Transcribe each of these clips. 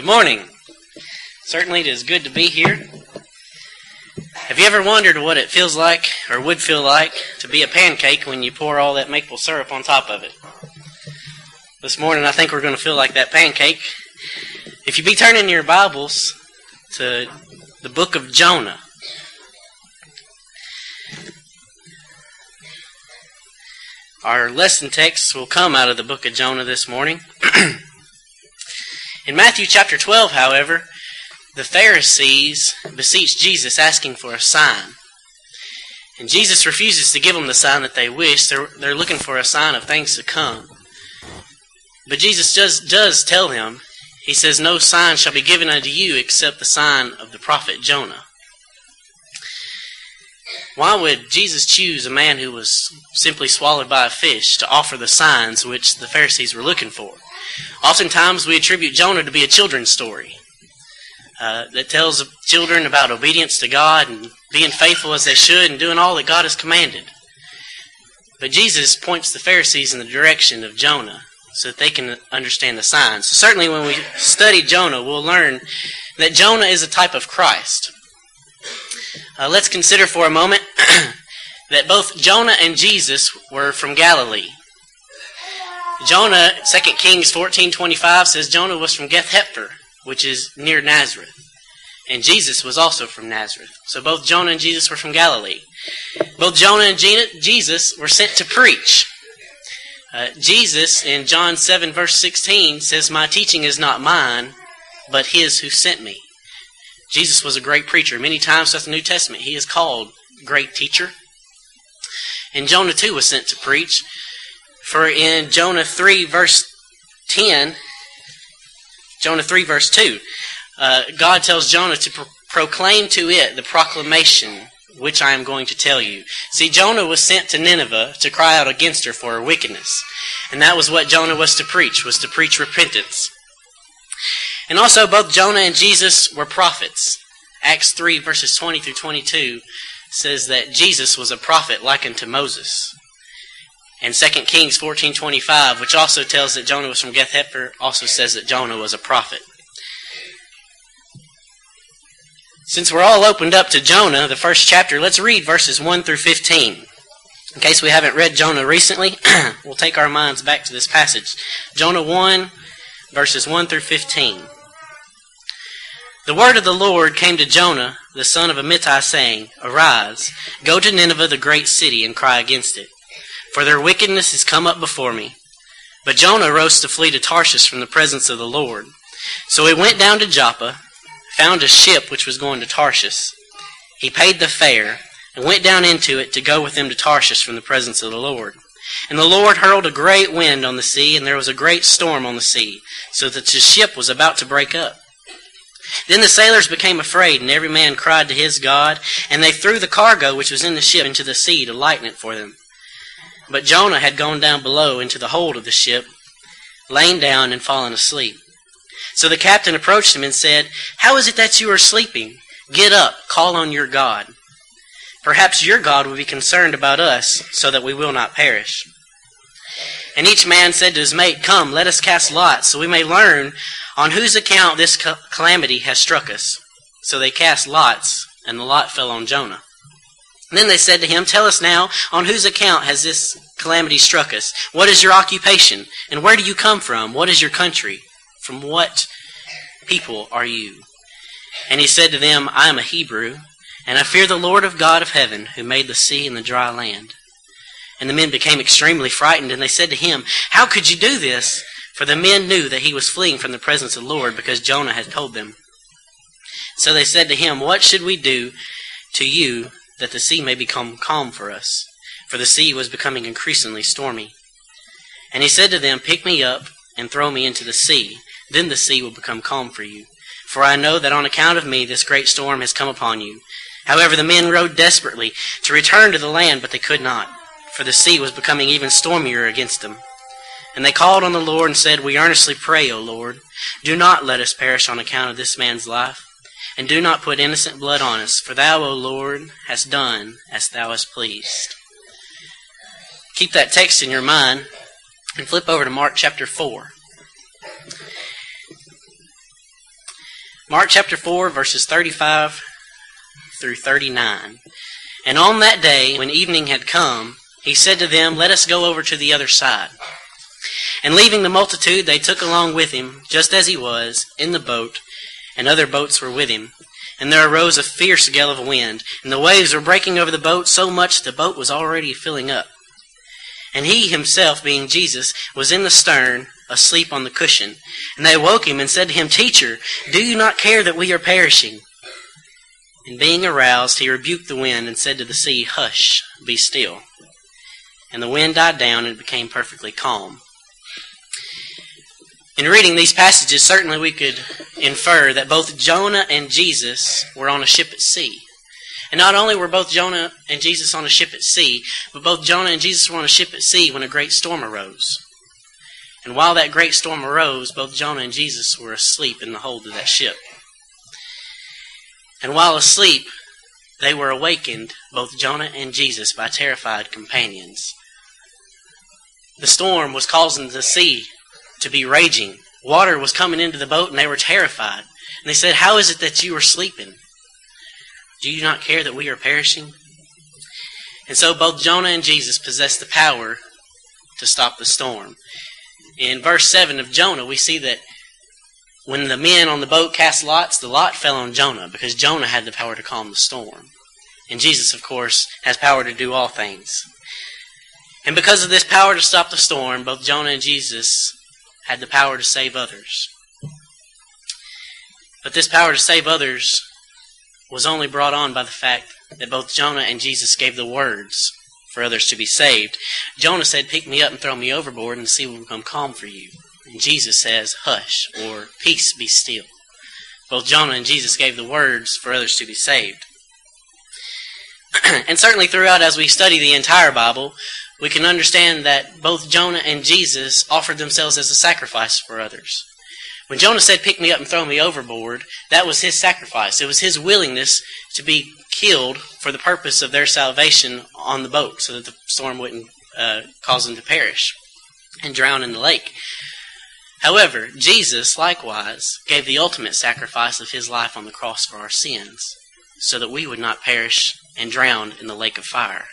Good morning. Certainly it is good to be here. Have you ever wondered what it feels like, or would feel like, to be a pancake when you pour all that maple syrup on top of it? This morning I think we're going to feel like that pancake. If you be turning your Bibles to the book of Jonah. Our lesson text will come out of the book of Jonah this morning. In Matthew chapter 12, however, the Pharisees beseech Jesus asking for a sign. And Jesus refuses to give them the sign that they wish. They're, they're looking for a sign of things to come. But Jesus does, does tell them, He says, No sign shall be given unto you except the sign of the prophet Jonah. Why would Jesus choose a man who was simply swallowed by a fish to offer the signs which the Pharisees were looking for? Oftentimes, we attribute Jonah to be a children's story uh, that tells children about obedience to God and being faithful as they should and doing all that God has commanded. But Jesus points the Pharisees in the direction of Jonah so that they can understand the signs. So certainly, when we study Jonah, we'll learn that Jonah is a type of Christ. Uh, let's consider for a moment that both Jonah and Jesus were from Galilee. Jonah, 2 Kings 14:25 says Jonah was from Gath Hepher, which is near Nazareth. And Jesus was also from Nazareth. So both Jonah and Jesus were from Galilee. Both Jonah and Jesus were sent to preach. Uh, Jesus in John 7 verse 16 says, My teaching is not mine, but his who sent me. Jesus was a great preacher. Many times throughout the New Testament, he is called great teacher. And Jonah too was sent to preach. For in Jonah 3, verse 10, Jonah 3, verse 2, uh, God tells Jonah to pro- proclaim to it the proclamation which I am going to tell you. See, Jonah was sent to Nineveh to cry out against her for her wickedness. And that was what Jonah was to preach, was to preach repentance. And also, both Jonah and Jesus were prophets. Acts 3, verses 20 through 22 says that Jesus was a prophet like unto Moses. And 2 Kings 14.25, which also tells that Jonah was from Gath Hepher, also says that Jonah was a prophet. Since we're all opened up to Jonah, the first chapter, let's read verses 1 through 15. In case we haven't read Jonah recently, we'll take our minds back to this passage. Jonah 1, verses 1 through 15. The word of the Lord came to Jonah, the son of Amittai, saying, Arise, go to Nineveh, the great city, and cry against it for their wickedness is come up before me. But Jonah rose to flee to Tarshish from the presence of the Lord. So he went down to Joppa, found a ship which was going to Tarshish. He paid the fare, and went down into it to go with them to Tarshish from the presence of the Lord. And the Lord hurled a great wind on the sea, and there was a great storm on the sea, so that the ship was about to break up. Then the sailors became afraid, and every man cried to his God, and they threw the cargo which was in the ship into the sea to lighten it for them. But Jonah had gone down below into the hold of the ship, lain down and fallen asleep. So the captain approached him and said, How is it that you are sleeping? Get up, call on your God. Perhaps your God will be concerned about us, so that we will not perish. And each man said to his mate, Come, let us cast lots, so we may learn on whose account this calamity has struck us. So they cast lots, and the lot fell on Jonah. Then they said to him, Tell us now, on whose account has this calamity struck us? What is your occupation? And where do you come from? What is your country? From what people are you? And he said to them, I am a Hebrew, and I fear the Lord of God of heaven, who made the sea and the dry land. And the men became extremely frightened, and they said to him, How could you do this? For the men knew that he was fleeing from the presence of the Lord, because Jonah had told them. So they said to him, What should we do to you that the sea may become calm for us, for the sea was becoming increasingly stormy. And he said to them, Pick me up and throw me into the sea, then the sea will become calm for you. For I know that on account of me this great storm has come upon you. However, the men rowed desperately to return to the land, but they could not, for the sea was becoming even stormier against them. And they called on the Lord and said, We earnestly pray, O Lord, do not let us perish on account of this man's life and do not put innocent blood on us, for thou, O Lord, hast done as thou hast pleased. Keep that text in your mind and flip over to Mark chapter 4. Mark chapter 4, verses 35 through 39. And on that day, when evening had come, he said to them, Let us go over to the other side. And leaving the multitude, they took along with him, just as he was, in the boat, and other boats were with him. And there arose a fierce gale of wind, and the waves were breaking over the boat so much that the boat was already filling up. And he himself, being Jesus, was in the stern, asleep on the cushion. And they awoke him and said to him, Teacher, do you not care that we are perishing? And being aroused, he rebuked the wind and said to the sea, Hush, be still. And the wind died down and became perfectly calm. In reading these passages, certainly we could infer that both Jonah and Jesus were on a ship at sea. And not only were both Jonah and Jesus on a ship at sea, but both Jonah and Jesus were on a ship at sea when a great storm arose. And while that great storm arose, both Jonah and Jesus were asleep in the hold of that ship. And while asleep, they were awakened, both Jonah and Jesus, by terrified companions. The storm was causing the sea to be raging. Water was coming into the boat, and they were terrified. And they said, How is it that you are sleeping? Do you not care that we are perishing? And so both Jonah and Jesus possessed the power to stop the storm. In verse 7 of Jonah, we see that when the men on the boat cast lots, the lot fell on Jonah because Jonah had the power to calm the storm. And Jesus, of course, has power to do all things. And because of this power to stop the storm, both Jonah and Jesus had the power to save others. But this power to save others was only brought on by the fact that both Jonah and Jesus gave the words for others to be saved. Jonah said, Pick me up and throw me overboard, and the sea will become calm for you. And Jesus says, Hush, or Peace be still. Both Jonah and Jesus gave the words for others to be saved. and certainly throughout, as we study the entire Bible, we can understand that both Jonah and Jesus offered themselves as a sacrifice for others. When Jonah said, Pick me up and throw me overboard, that was his sacrifice. It was his willingness to be killed for the purpose of their salvation on the boat so that the storm wouldn't uh, cause them to perish and drown in the lake. However, Jesus likewise gave the ultimate sacrifice of his life on the cross for our sins so that we would not perish and drown in the lake of fire.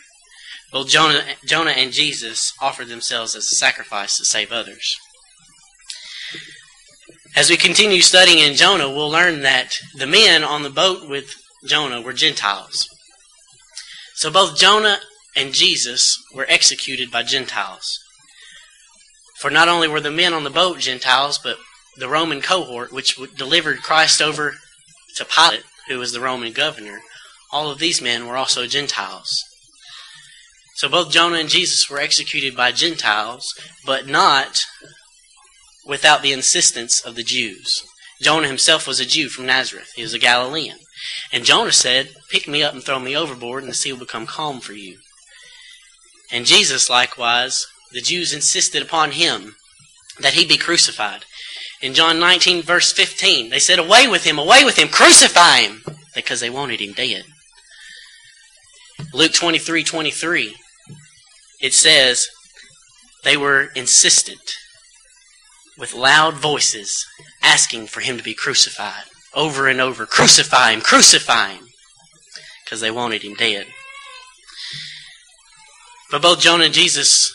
Both Jonah, Jonah and Jesus offered themselves as a sacrifice to save others. As we continue studying in Jonah, we'll learn that the men on the boat with Jonah were Gentiles. So both Jonah and Jesus were executed by Gentiles. For not only were the men on the boat Gentiles, but the Roman cohort, which delivered Christ over to Pilate, who was the Roman governor, all of these men were also Gentiles. So both Jonah and Jesus were executed by Gentiles, but not without the insistence of the Jews. Jonah himself was a Jew from Nazareth. He was a Galilean. And Jonah said, Pick me up and throw me overboard, and the sea will become calm for you. And Jesus, likewise, the Jews insisted upon him that he be crucified. In John 19, verse 15, they said, Away with him, away with him, crucify him, because they wanted him dead. Luke 23, 23, it says, They were insistent with loud voices asking for him to be crucified over and over. Crucify him, crucify him. Because they wanted him dead. But both Jonah and Jesus,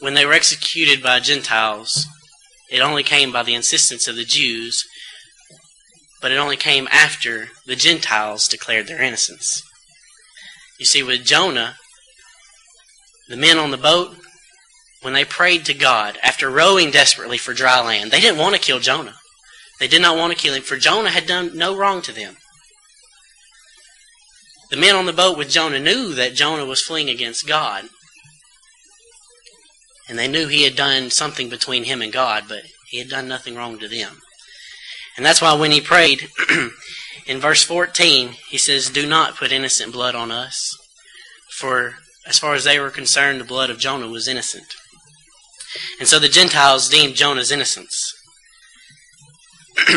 when they were executed by Gentiles, it only came by the insistence of the Jews, but it only came after the Gentiles declared their innocence. You see, with Jonah, the men on the boat, when they prayed to God after rowing desperately for dry land, they didn't want to kill Jonah. They did not want to kill him, for Jonah had done no wrong to them. The men on the boat with Jonah knew that Jonah was fleeing against God. And they knew he had done something between him and God, but he had done nothing wrong to them. And that's why when he prayed in verse 14, he says, Do not put innocent blood on us. For as far as they were concerned, the blood of Jonah was innocent. And so the Gentiles deemed Jonah's innocence.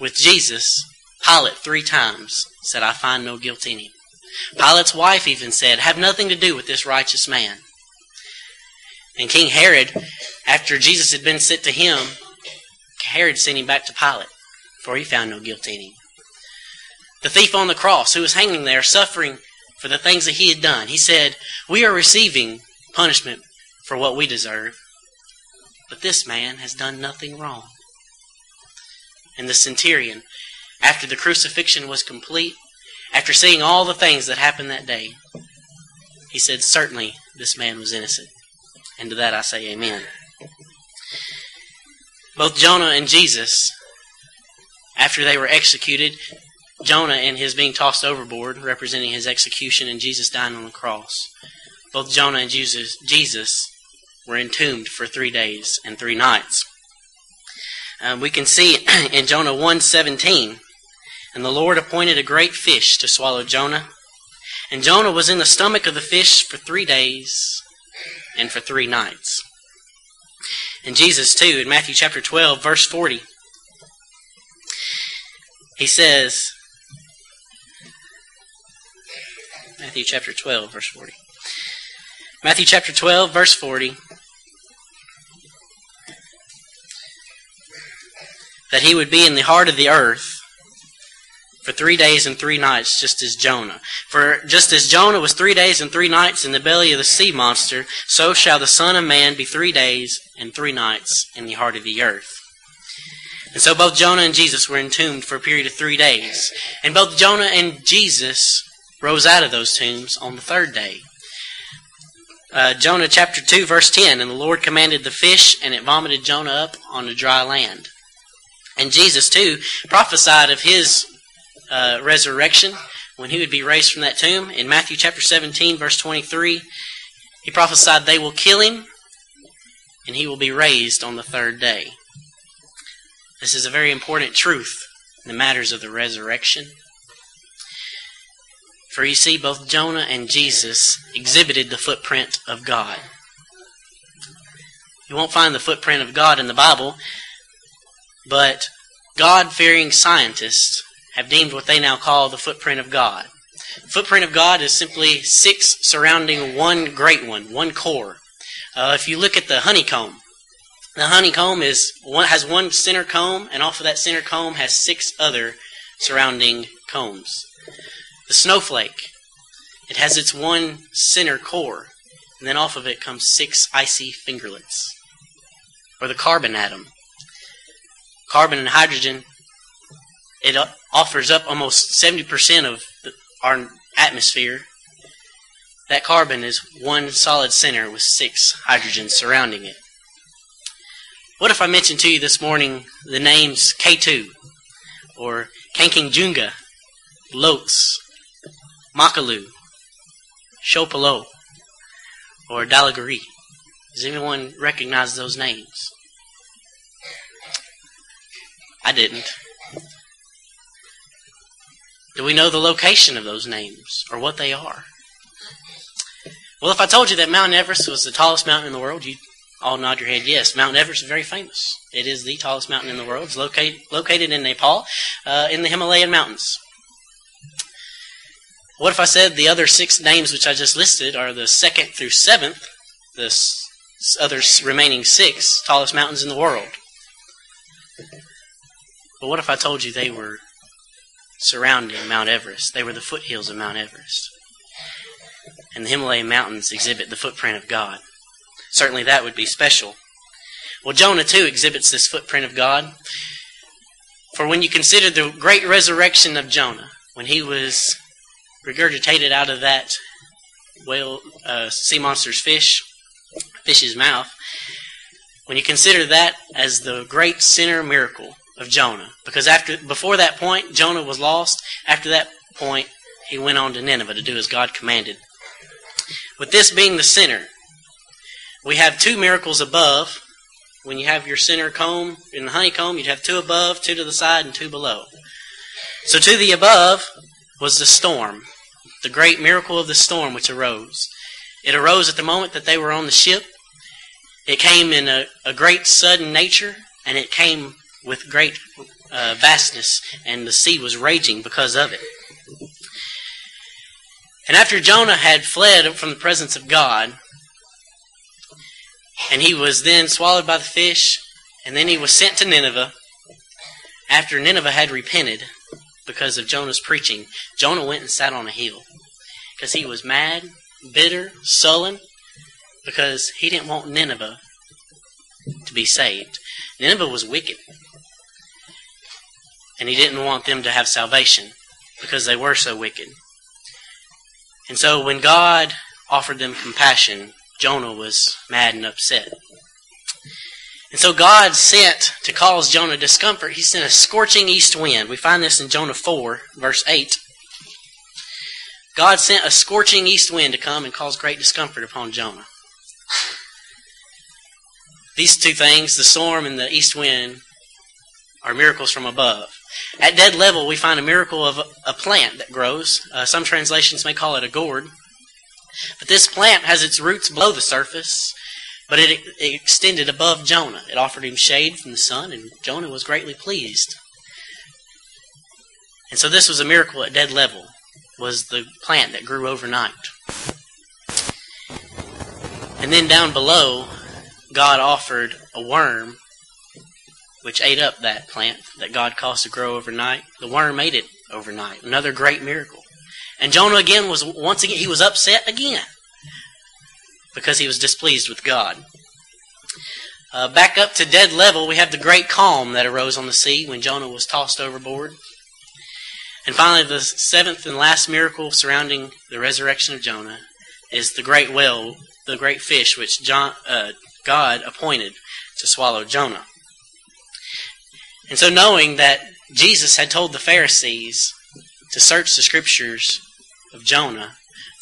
With Jesus, Pilate three times said, I find no guilt in him. Pilate's wife even said, Have nothing to do with this righteous man. And King Herod, after Jesus had been sent to him, Herod sent him back to Pilate. for he found no guilt in him. The thief on the cross, who was hanging there suffering for the things that he had done, he said, We are receiving punishment for what we deserve, but this man has done nothing wrong. And the centurion, after the crucifixion was complete, after seeing all the things that happened that day, he said, Certainly this man was innocent. And to that I say, Amen. Both Jonah and Jesus, after they were executed, Jonah and his being tossed overboard, representing his execution, and Jesus dying on the cross. Both Jonah and Jesus, Jesus were entombed for three days and three nights. Um, we can see in Jonah 1.17, And the Lord appointed a great fish to swallow Jonah. And Jonah was in the stomach of the fish for three days and for three nights. And Jesus, too, in Matthew chapter 12, verse 40, he says, Matthew chapter 12, verse 40. Matthew chapter 12, verse 40. That he would be in the heart of the earth for three days and three nights, just as Jonah. For just as Jonah was three days and three nights in the belly of the sea monster, so shall the Son of Man be three days and three nights in the heart of the earth. And so both Jonah and Jesus were entombed for a period of three days. And both Jonah and Jesus rose out of those tombs on the third day. Uh, Jonah chapter 2, verse 10 And the Lord commanded the fish, and it vomited Jonah up on the dry land. And Jesus, too, prophesied of his uh, resurrection when he would be raised from that tomb. In Matthew chapter 17, verse 23, he prophesied they will kill him and he will be raised on the third day. This is a very important truth in the matters of the resurrection. For you see, both Jonah and Jesus exhibited the footprint of God. You won't find the footprint of God in the Bible, but God fearing scientists have deemed what they now call the footprint of God. The footprint of God is simply six surrounding one great one, one core. Uh, if you look at the honeycomb, the honeycomb is one, has one center comb, and off of that center comb has six other surrounding combs. The snowflake, it has its one center core, and then off of it comes six icy fingerlets. Or the carbon atom. Carbon and hydrogen it uh, offers up almost 70% of the, our atmosphere. That carbon is one solid center with six hydrogens surrounding it. What if I mentioned to you this morning the names K2 or Kangchenjunga, Lotz, Makalu, Shopalo, or Dhaulagiri? Does anyone recognize those names? I didn't. Do we know the location of those names or what they are? Well, if I told you that Mount Everest was the tallest mountain in the world, you'd all nod your head yes. Mount Everest is very famous. It is the tallest mountain in the world. It's located, located in Nepal, uh, in the Himalayan mountains. What if I said the other six names which I just listed are the second through seventh, the other remaining six tallest mountains in the world? But what if I told you they were surrounding Mount Everest. They were the foothills of Mount Everest. And the Himalayan mountains exhibit the footprint of God. Certainly that would be special. Well, Jonah too exhibits this footprint of God. For when you consider the great resurrection of Jonah, when he was regurgitated out of that whale, uh, sea monster's fish, fish's mouth, when you consider that as the great sinner miracle of Jonah. Because after before that point, Jonah was lost. After that point, he went on to Nineveh to do as God commanded. With this being the center, we have two miracles above. When you have your center comb in the honeycomb, you'd have two above, two to the side, and two below. So to the above was the storm, the great miracle of the storm which arose. It arose at the moment that they were on the ship. It came in a, a great sudden nature, and it came with great uh, vastness, and the sea was raging because of it. And after Jonah had fled from the presence of God, and he was then swallowed by the fish, and then he was sent to Nineveh, after Nineveh had repented because of Jonah's preaching, Jonah went and sat on a hill because he was mad, bitter, sullen, because he didn't want Nineveh to be saved. Nineveh was wicked. And he didn't want them to have salvation because they were so wicked. And so when God offered them compassion, Jonah was mad and upset. And so God sent to cause Jonah discomfort, he sent a scorching east wind. We find this in Jonah 4, verse 8. God sent a scorching east wind to come and cause great discomfort upon Jonah. These two things, the storm and the east wind, are miracles from above. At dead level, we find a miracle of a plant that grows. Uh, some translations may call it a gourd. But this plant has its roots below the surface, but it, it extended above Jonah. It offered him shade from the sun, and Jonah was greatly pleased. And so this was a miracle at dead level, was the plant that grew overnight. And then down below, God offered a worm which ate up that plant that God caused to grow overnight. The worm ate it overnight. Another great miracle. And Jonah again was once again he was upset again because he was displeased with God. Uh, back up to dead level, we have the great calm that arose on the sea when Jonah was tossed overboard. And finally, the seventh and last miracle surrounding the resurrection of Jonah is the great whale, the great fish which John, uh, God appointed to swallow Jonah. And so, knowing that Jesus had told the Pharisees to search the scriptures of Jonah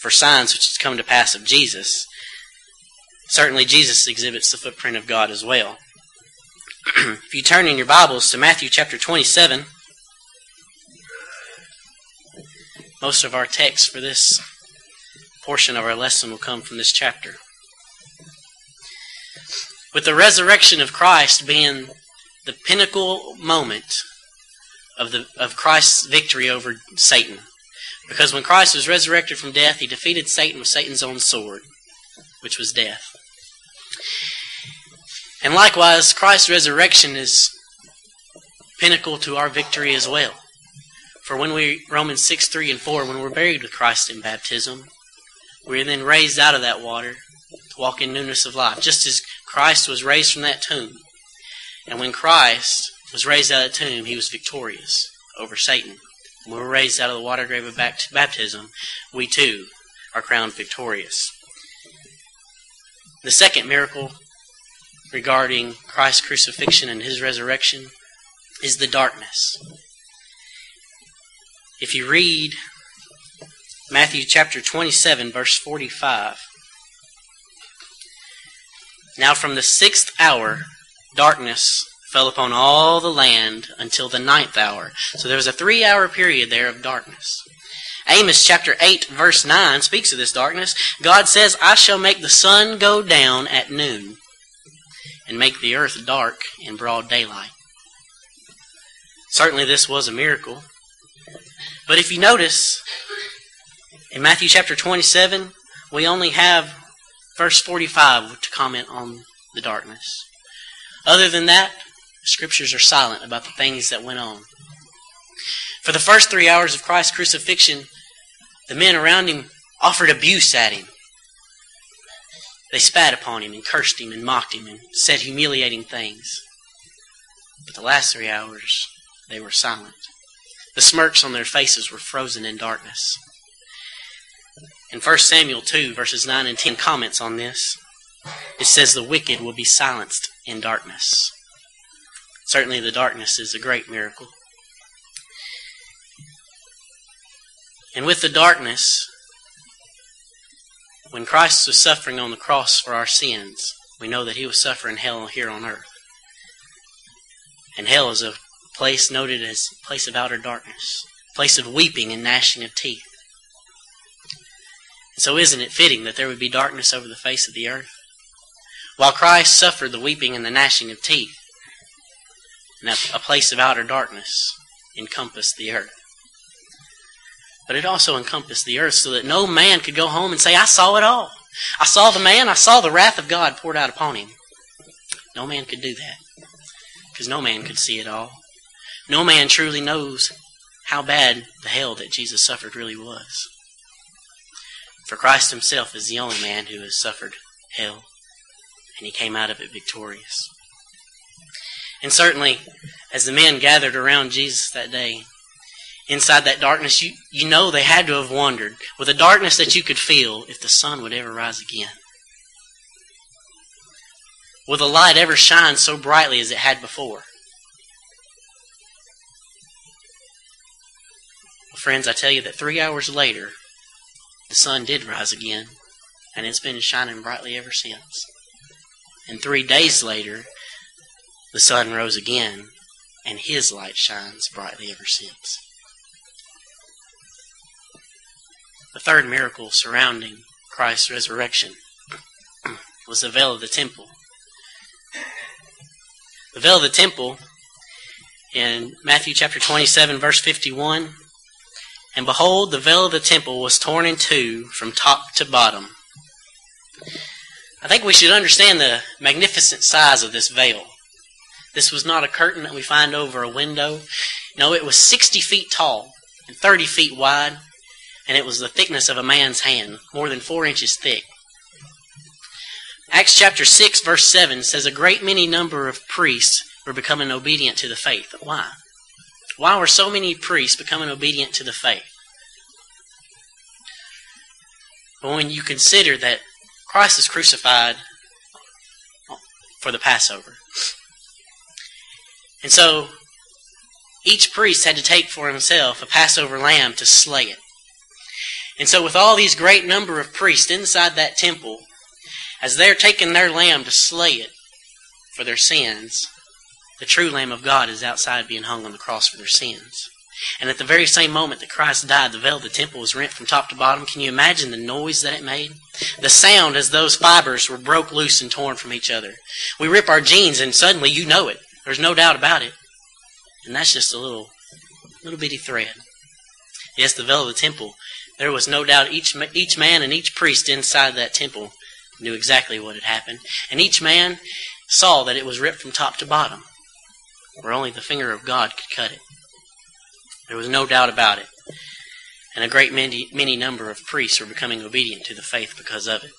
for signs which had come to pass of Jesus, certainly Jesus exhibits the footprint of God as well. if you turn in your Bibles to Matthew chapter 27, most of our text for this portion of our lesson will come from this chapter. With the resurrection of Christ being the pinnacle moment of the of Christ's victory over Satan. Because when Christ was resurrected from death, he defeated Satan with Satan's own sword, which was death. And likewise, Christ's resurrection is pinnacle to our victory as well. For when we, Romans 6, 3 and 4, when we're buried with Christ in baptism, we're then raised out of that water to walk in newness of life, just as Christ was raised from that tomb. And when Christ was raised out of the tomb, he was victorious over Satan. When we were raised out of the water grave of baptism, we too are crowned victorious. The second miracle regarding Christ's crucifixion and his resurrection is the darkness. If you read Matthew chapter 27, verse 45, now from the sixth hour, darkness fell upon all the land until the ninth hour. So there was a three hour period there of darkness. Amos chapter 8, verse 9 speaks of this darkness. God says, I shall make the sun go down at noon and make the earth dark in broad daylight. Certainly, this was a miracle. But if you notice, in Matthew chapter 27, we only have verse 45 to comment on the darkness. Other than that, the scriptures are silent about the things that went on. For the first three hours of Christ's crucifixion, the men around him offered abuse at him. They spat upon him and cursed him and mocked him and said humiliating things. But the last three hours, they were silent. The smirks on their faces were frozen in darkness. In 1 Samuel 2, verses 9 and 10 comments on this. It says the wicked will be silenced in darkness. Certainly, the darkness is a great miracle. And with the darkness, when Christ was suffering on the cross for our sins, we know that he was suffering hell here on earth. And hell is a place noted as place of outer darkness, place of weeping and gnashing of teeth. So isn't it fitting that there would be darkness over the face of the earth? While Christ suffered the weeping and the gnashing of teeth, and a place of outer darkness encompassed the earth. But it also encompassed the earth so that no man could go home and say, I saw it all. I saw the man, I saw the wrath of God poured out upon him. No man could do that. Because no man could see it all. No man truly knows how bad the hell that Jesus suffered really was. For Christ himself is the only man who has suffered hell, and he came out of it victorious. And certainly, as the men gathered around Jesus that day, inside that darkness, you, you know they had to have wondered, with a darkness that you could feel, if the sun would ever rise again. Will the light ever shine so brightly as it had before? Friends, I tell you that three hours later, the sun did rise again, and it's been shining brightly ever since. And three days later, the sun rose again, and his light shines brightly ever since. The third miracle surrounding Christ's resurrection was the veil of the temple. The veil of the temple in Matthew chapter 27, verse 51 And behold, the veil of the temple was torn in two from top to bottom. I think we should understand the magnificent size of this veil. This was not a curtain that we find over a window. No, it was 60 feet tall and 30 feet wide, and it was the thickness of a man's hand, more than four inches thick. Acts chapter 6, verse 7 says, A great many number of priests were becoming obedient to the faith. Why? Why were so many priests becoming obedient to the faith? But when you consider that Christ is crucified for the Passover, and so each priest had to take for himself a Passover lamb to slay it. And so, with all these great number of priests inside that temple, as they're taking their lamb to slay it for their sins, the true Lamb of God is outside being hung on the cross for their sins. And at the very same moment that Christ died, the veil of the temple was rent from top to bottom. Can you imagine the noise that it made? The sound as those fibers were broke loose and torn from each other. We rip our jeans and suddenly you know it. There's no doubt about it. And that's just a little, little bitty thread. Yes, the veil of the temple. There was no doubt each, each man and each priest inside that temple knew exactly what had happened. And each man saw that it was ripped from top to bottom, where only the finger of God could cut it. There was no doubt about it. And a great many, many number of priests were becoming obedient to the faith because of it.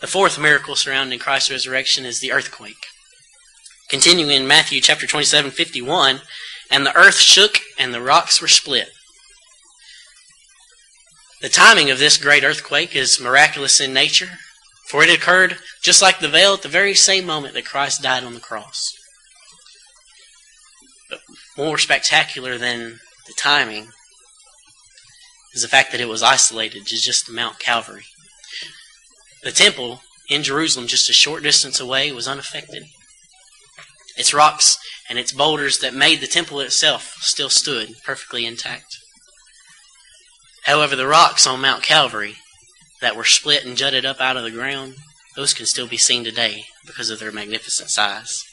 The fourth miracle surrounding Christ's resurrection is the earthquake. Continuing in Matthew chapter 27, 51, and the earth shook and the rocks were split. The timing of this great earthquake is miraculous in nature, for it occurred just like the veil at the very same moment that Christ died on the cross. More spectacular than the timing is the fact that it was isolated to just Mount Calvary. The temple in Jerusalem, just a short distance away, was unaffected. Its rocks and its boulders that made the temple itself still stood perfectly intact. However, the rocks on Mount Calvary that were split and jutted up out of the ground, those can still be seen today because of their magnificent size.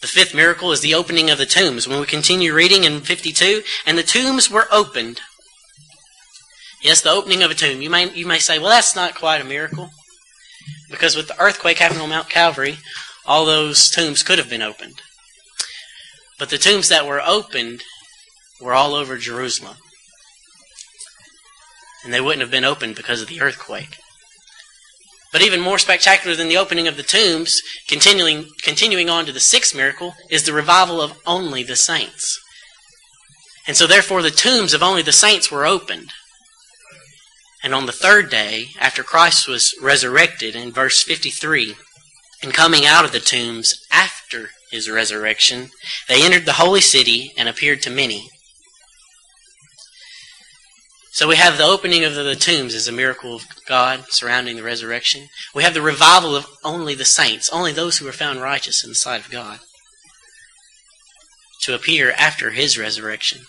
The fifth miracle is the opening of the tombs. When we continue reading in 52, and the tombs were opened. Yes, the opening of a tomb. You may, you may say, well, that's not quite a miracle. Because with the earthquake happening on Mount Calvary, all those tombs could have been opened. But the tombs that were opened were all over Jerusalem. And they wouldn't have been opened because of the earthquake. But even more spectacular than the opening of the tombs, continuing, continuing on to the sixth miracle, is the revival of only the saints. And so, therefore, the tombs of only the saints were opened. And on the third day, after Christ was resurrected, in verse 53, and coming out of the tombs after his resurrection, they entered the holy city and appeared to many. So we have the opening of the tombs as a miracle of God surrounding the resurrection. We have the revival of only the saints, only those who were found righteous in the sight of God, to appear after his resurrection.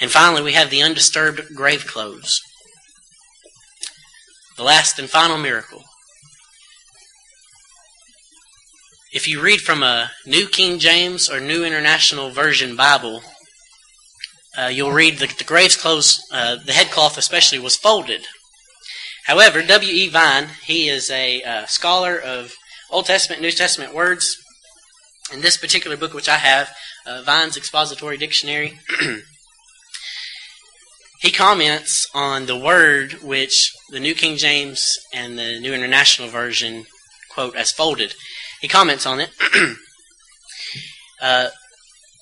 And finally, we have the undisturbed grave clothes. The last and final miracle If you read from a New King James or New International Version Bible, uh, you'll read the, the graves clothes, uh, the headcloth especially, was folded. However, W.E. Vine, he is a uh, scholar of Old Testament, New Testament words, In this particular book, which I have, uh, Vine's Expository Dictionary, he comments on the word which the New King James and the New International Version quote as folded. He comments on it. uh,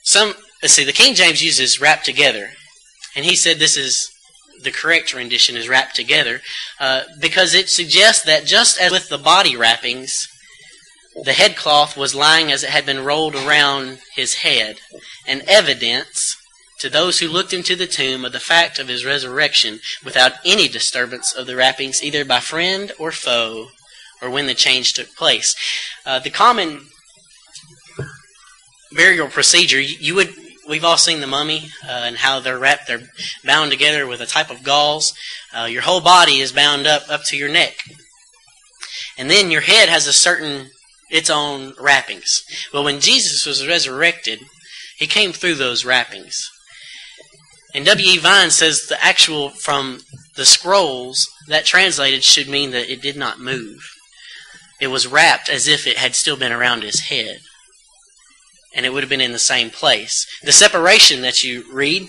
some let's see, the King James uses wrapped together, and he said this is the correct rendition is wrapped together uh, because it suggests that just as with the body wrappings, the headcloth was lying as it had been rolled around his head, an evidence to those who looked into the tomb of the fact of his resurrection without any disturbance of the wrappings, either by friend or foe, or when the change took place. Uh, the common burial procedure, you would we've all seen the mummy uh, and how they're wrapped. They're bound together with a type of gauze. Uh, your whole body is bound up up to your neck, and then your head has a certain its own wrappings. Well, when Jesus was resurrected, he came through those wrappings. And W.E. Vine says the actual, from the scrolls, that translated should mean that it did not move. It was wrapped as if it had still been around his head. And it would have been in the same place. The separation that you read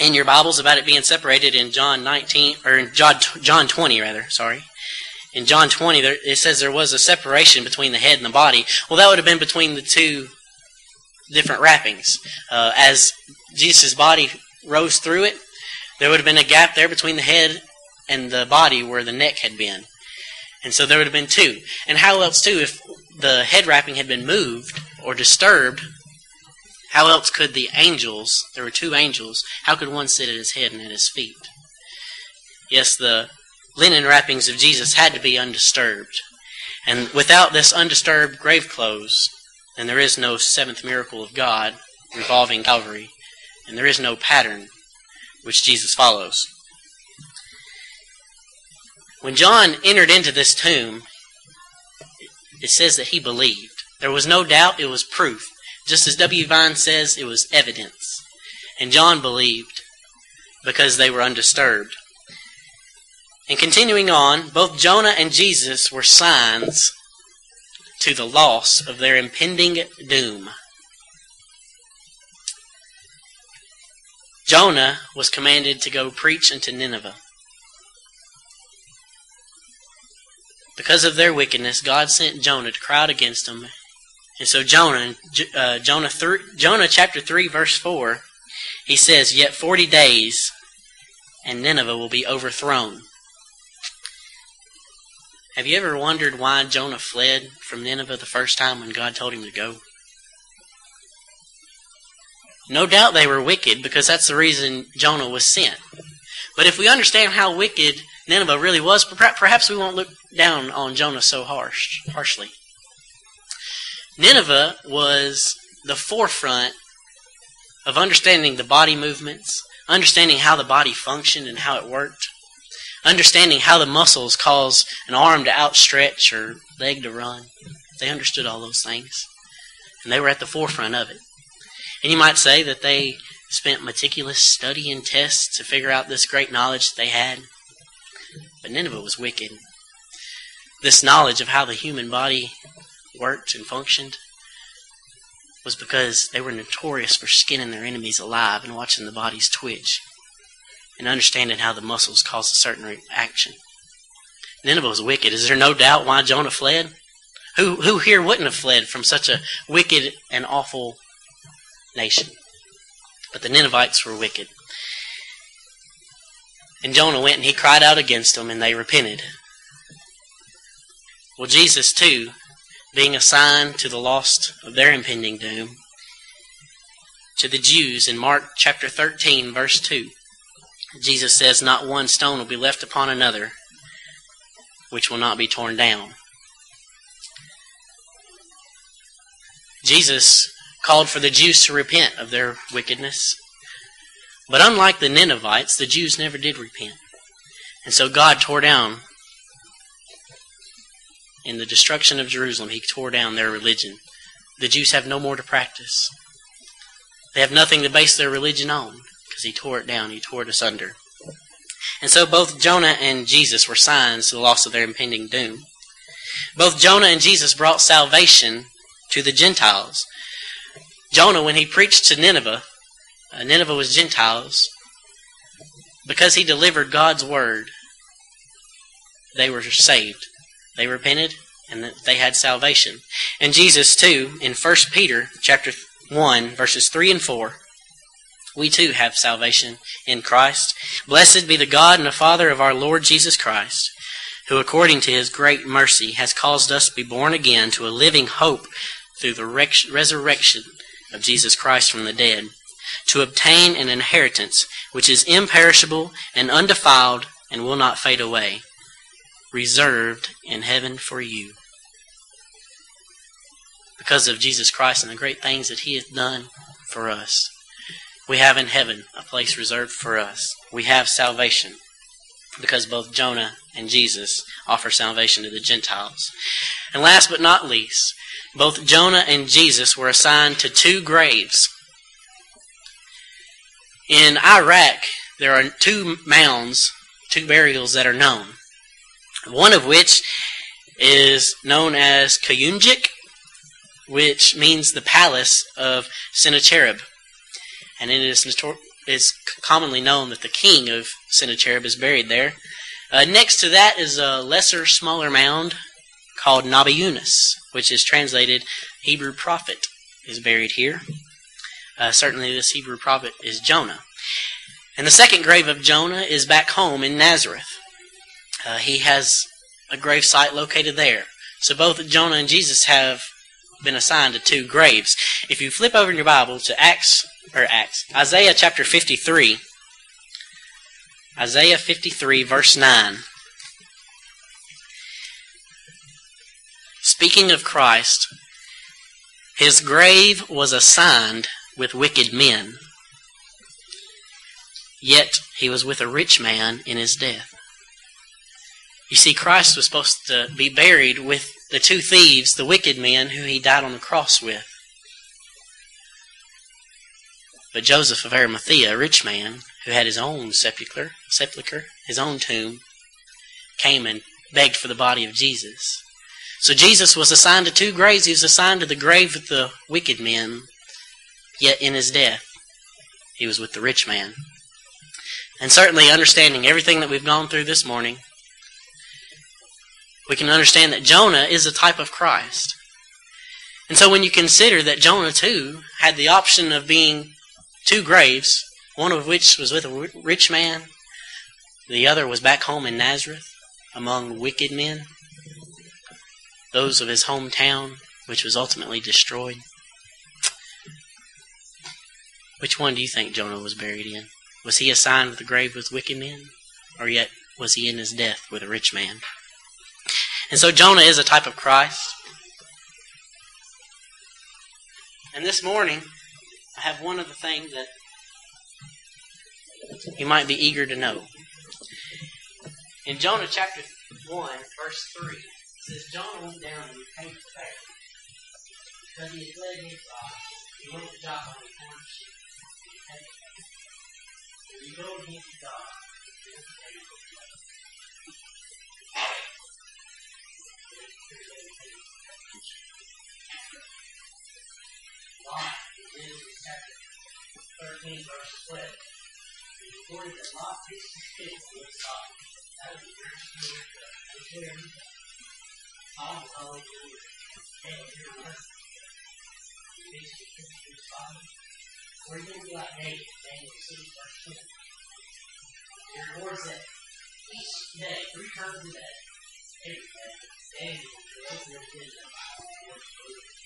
in your Bibles about it being separated in John 19, or in John, John 20, rather, sorry. In John 20, there, it says there was a separation between the head and the body. Well, that would have been between the two different wrappings. Uh, as Jesus' body rose through it, there would have been a gap there between the head and the body where the neck had been. And so there would have been two. And how else, too, if the head wrapping had been moved or disturbed, how else could the angels, there were two angels, how could one sit at his head and at his feet? Yes, the linen wrappings of Jesus had to be undisturbed. And without this undisturbed grave clothes, then there is no seventh miracle of God involving Calvary and there is no pattern which Jesus follows. When John entered into this tomb, it says that he believed. There was no doubt, it was proof. Just as W. Vine says, it was evidence. And John believed because they were undisturbed. And continuing on, both Jonah and Jesus were signs to the loss of their impending doom. Jonah was commanded to go preach unto Nineveh. Because of their wickedness, God sent Jonah to cry out against them. And so Jonah, uh, Jonah, th- Jonah chapter 3, verse 4, he says, Yet 40 days, and Nineveh will be overthrown. Have you ever wondered why Jonah fled from Nineveh the first time when God told him to go? No doubt they were wicked because that's the reason Jonah was sent. But if we understand how wicked Nineveh really was, perhaps we won't look down on Jonah so harsh, harshly. Nineveh was the forefront of understanding the body movements, understanding how the body functioned and how it worked, understanding how the muscles cause an arm to outstretch or leg to run. They understood all those things, and they were at the forefront of it. And you might say that they spent meticulous study and tests to figure out this great knowledge that they had. But Nineveh was wicked. This knowledge of how the human body worked and functioned was because they were notorious for skinning their enemies alive and watching the bodies twitch and understanding how the muscles cause a certain reaction. Nineveh was wicked. Is there no doubt why Jonah fled? Who, who here wouldn't have fled from such a wicked and awful nation. But the Ninevites were wicked. And Jonah went and he cried out against them, and they repented. Well, Jesus, too, being a sign to the lost of their impending doom, to the Jews in Mark chapter 13, verse 2, Jesus says, Not one stone will be left upon another which will not be torn down. Jesus called for the Jews to repent of their wickedness. But unlike the Ninevites, the Jews never did repent. And so God tore down, in the destruction of Jerusalem, He tore down their religion. The Jews have no more to practice. They have nothing to base their religion on because He tore it down, He tore it asunder. And so both Jonah and Jesus were signs to the loss of their impending doom. Both Jonah and Jesus brought salvation to the Gentiles. Jonah, when he preached to Nineveh, uh, Nineveh was Gentiles, because he delivered God's word, they were saved. They repented and they had salvation. And Jesus too, in 1 Peter chapter 1, verses 3 and 4, we too have salvation in Christ. Blessed be the God and the Father of our Lord Jesus Christ, who according to his great mercy has caused us to be born again to a living hope through the resurrection of Jesus Christ from the dead, to obtain an inheritance which is imperishable and undefiled and will not fade away, reserved in heaven for you. Because of Jesus Christ and the great things that he has done for us, we have in heaven a place reserved for us. We have salvation because both Jonah and Jesus offer salvation to the Gentiles. And last but not least, both Jonah and Jesus were assigned to two graves. In Iraq, there are two mounds, two burials that are known. One of which is known as Kuyunjik, which means the palace of Sennacherib. And it is, is commonly known that the king of Sennacherib is buried there. Uh, next to that is a lesser, smaller mound called Nabi Yunus, which is translated Hebrew prophet, is buried here. Uh, certainly, this Hebrew prophet is Jonah. And the second grave of Jonah is back home in Nazareth. Uh, he has a grave site located there. So both Jonah and Jesus have been assigned to two graves. If you flip over in your Bible to Acts or Acts, Isaiah chapter 53, Isaiah 53 verse 9. Speaking of Christ, his grave was assigned with wicked men, yet he was with a rich man in his death. You see, Christ was supposed to be buried with the two thieves, the wicked men who he died on the cross with. But Joseph of Arimathea, a rich man who had his own sepulchre, sepulchre, his own tomb, came and begged for the body of Jesus. So Jesus was assigned to two graves. He was assigned to the grave with the wicked men, yet in his death, he was with the rich man. And certainly, understanding everything that we've gone through this morning, we can understand that Jonah is a type of Christ. And so when you consider that Jonah too had the option of being two graves, one of which was with a rich man, the other was back home in Nazareth among wicked men, those of his hometown, which was ultimately destroyed. Which one do you think Jonah was buried in? Was he assigned to the grave with wicked men? Or yet was he in his death with a rich man? And so Jonah is a type of Christ. And this morning, I have one of the things that you might be eager to know. In Jonah chapter 1, verse 3, it says, Jonah went down and came to Pharaoh. Because he had fled his God, he went to Joppa and found a ship. And he go against God. Lot, Genesis chapter 13, verse 12. It recorded that Lot fixed his fish with Sodom. That was the first year of Jeremy. Sodom was always the leader. Caleb here was. He fixed his fish with Sodom. We're going to be like David, Daniel 6, verse 10. It records that each day, three times a day, every day, Daniel was open his window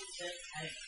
in Christ,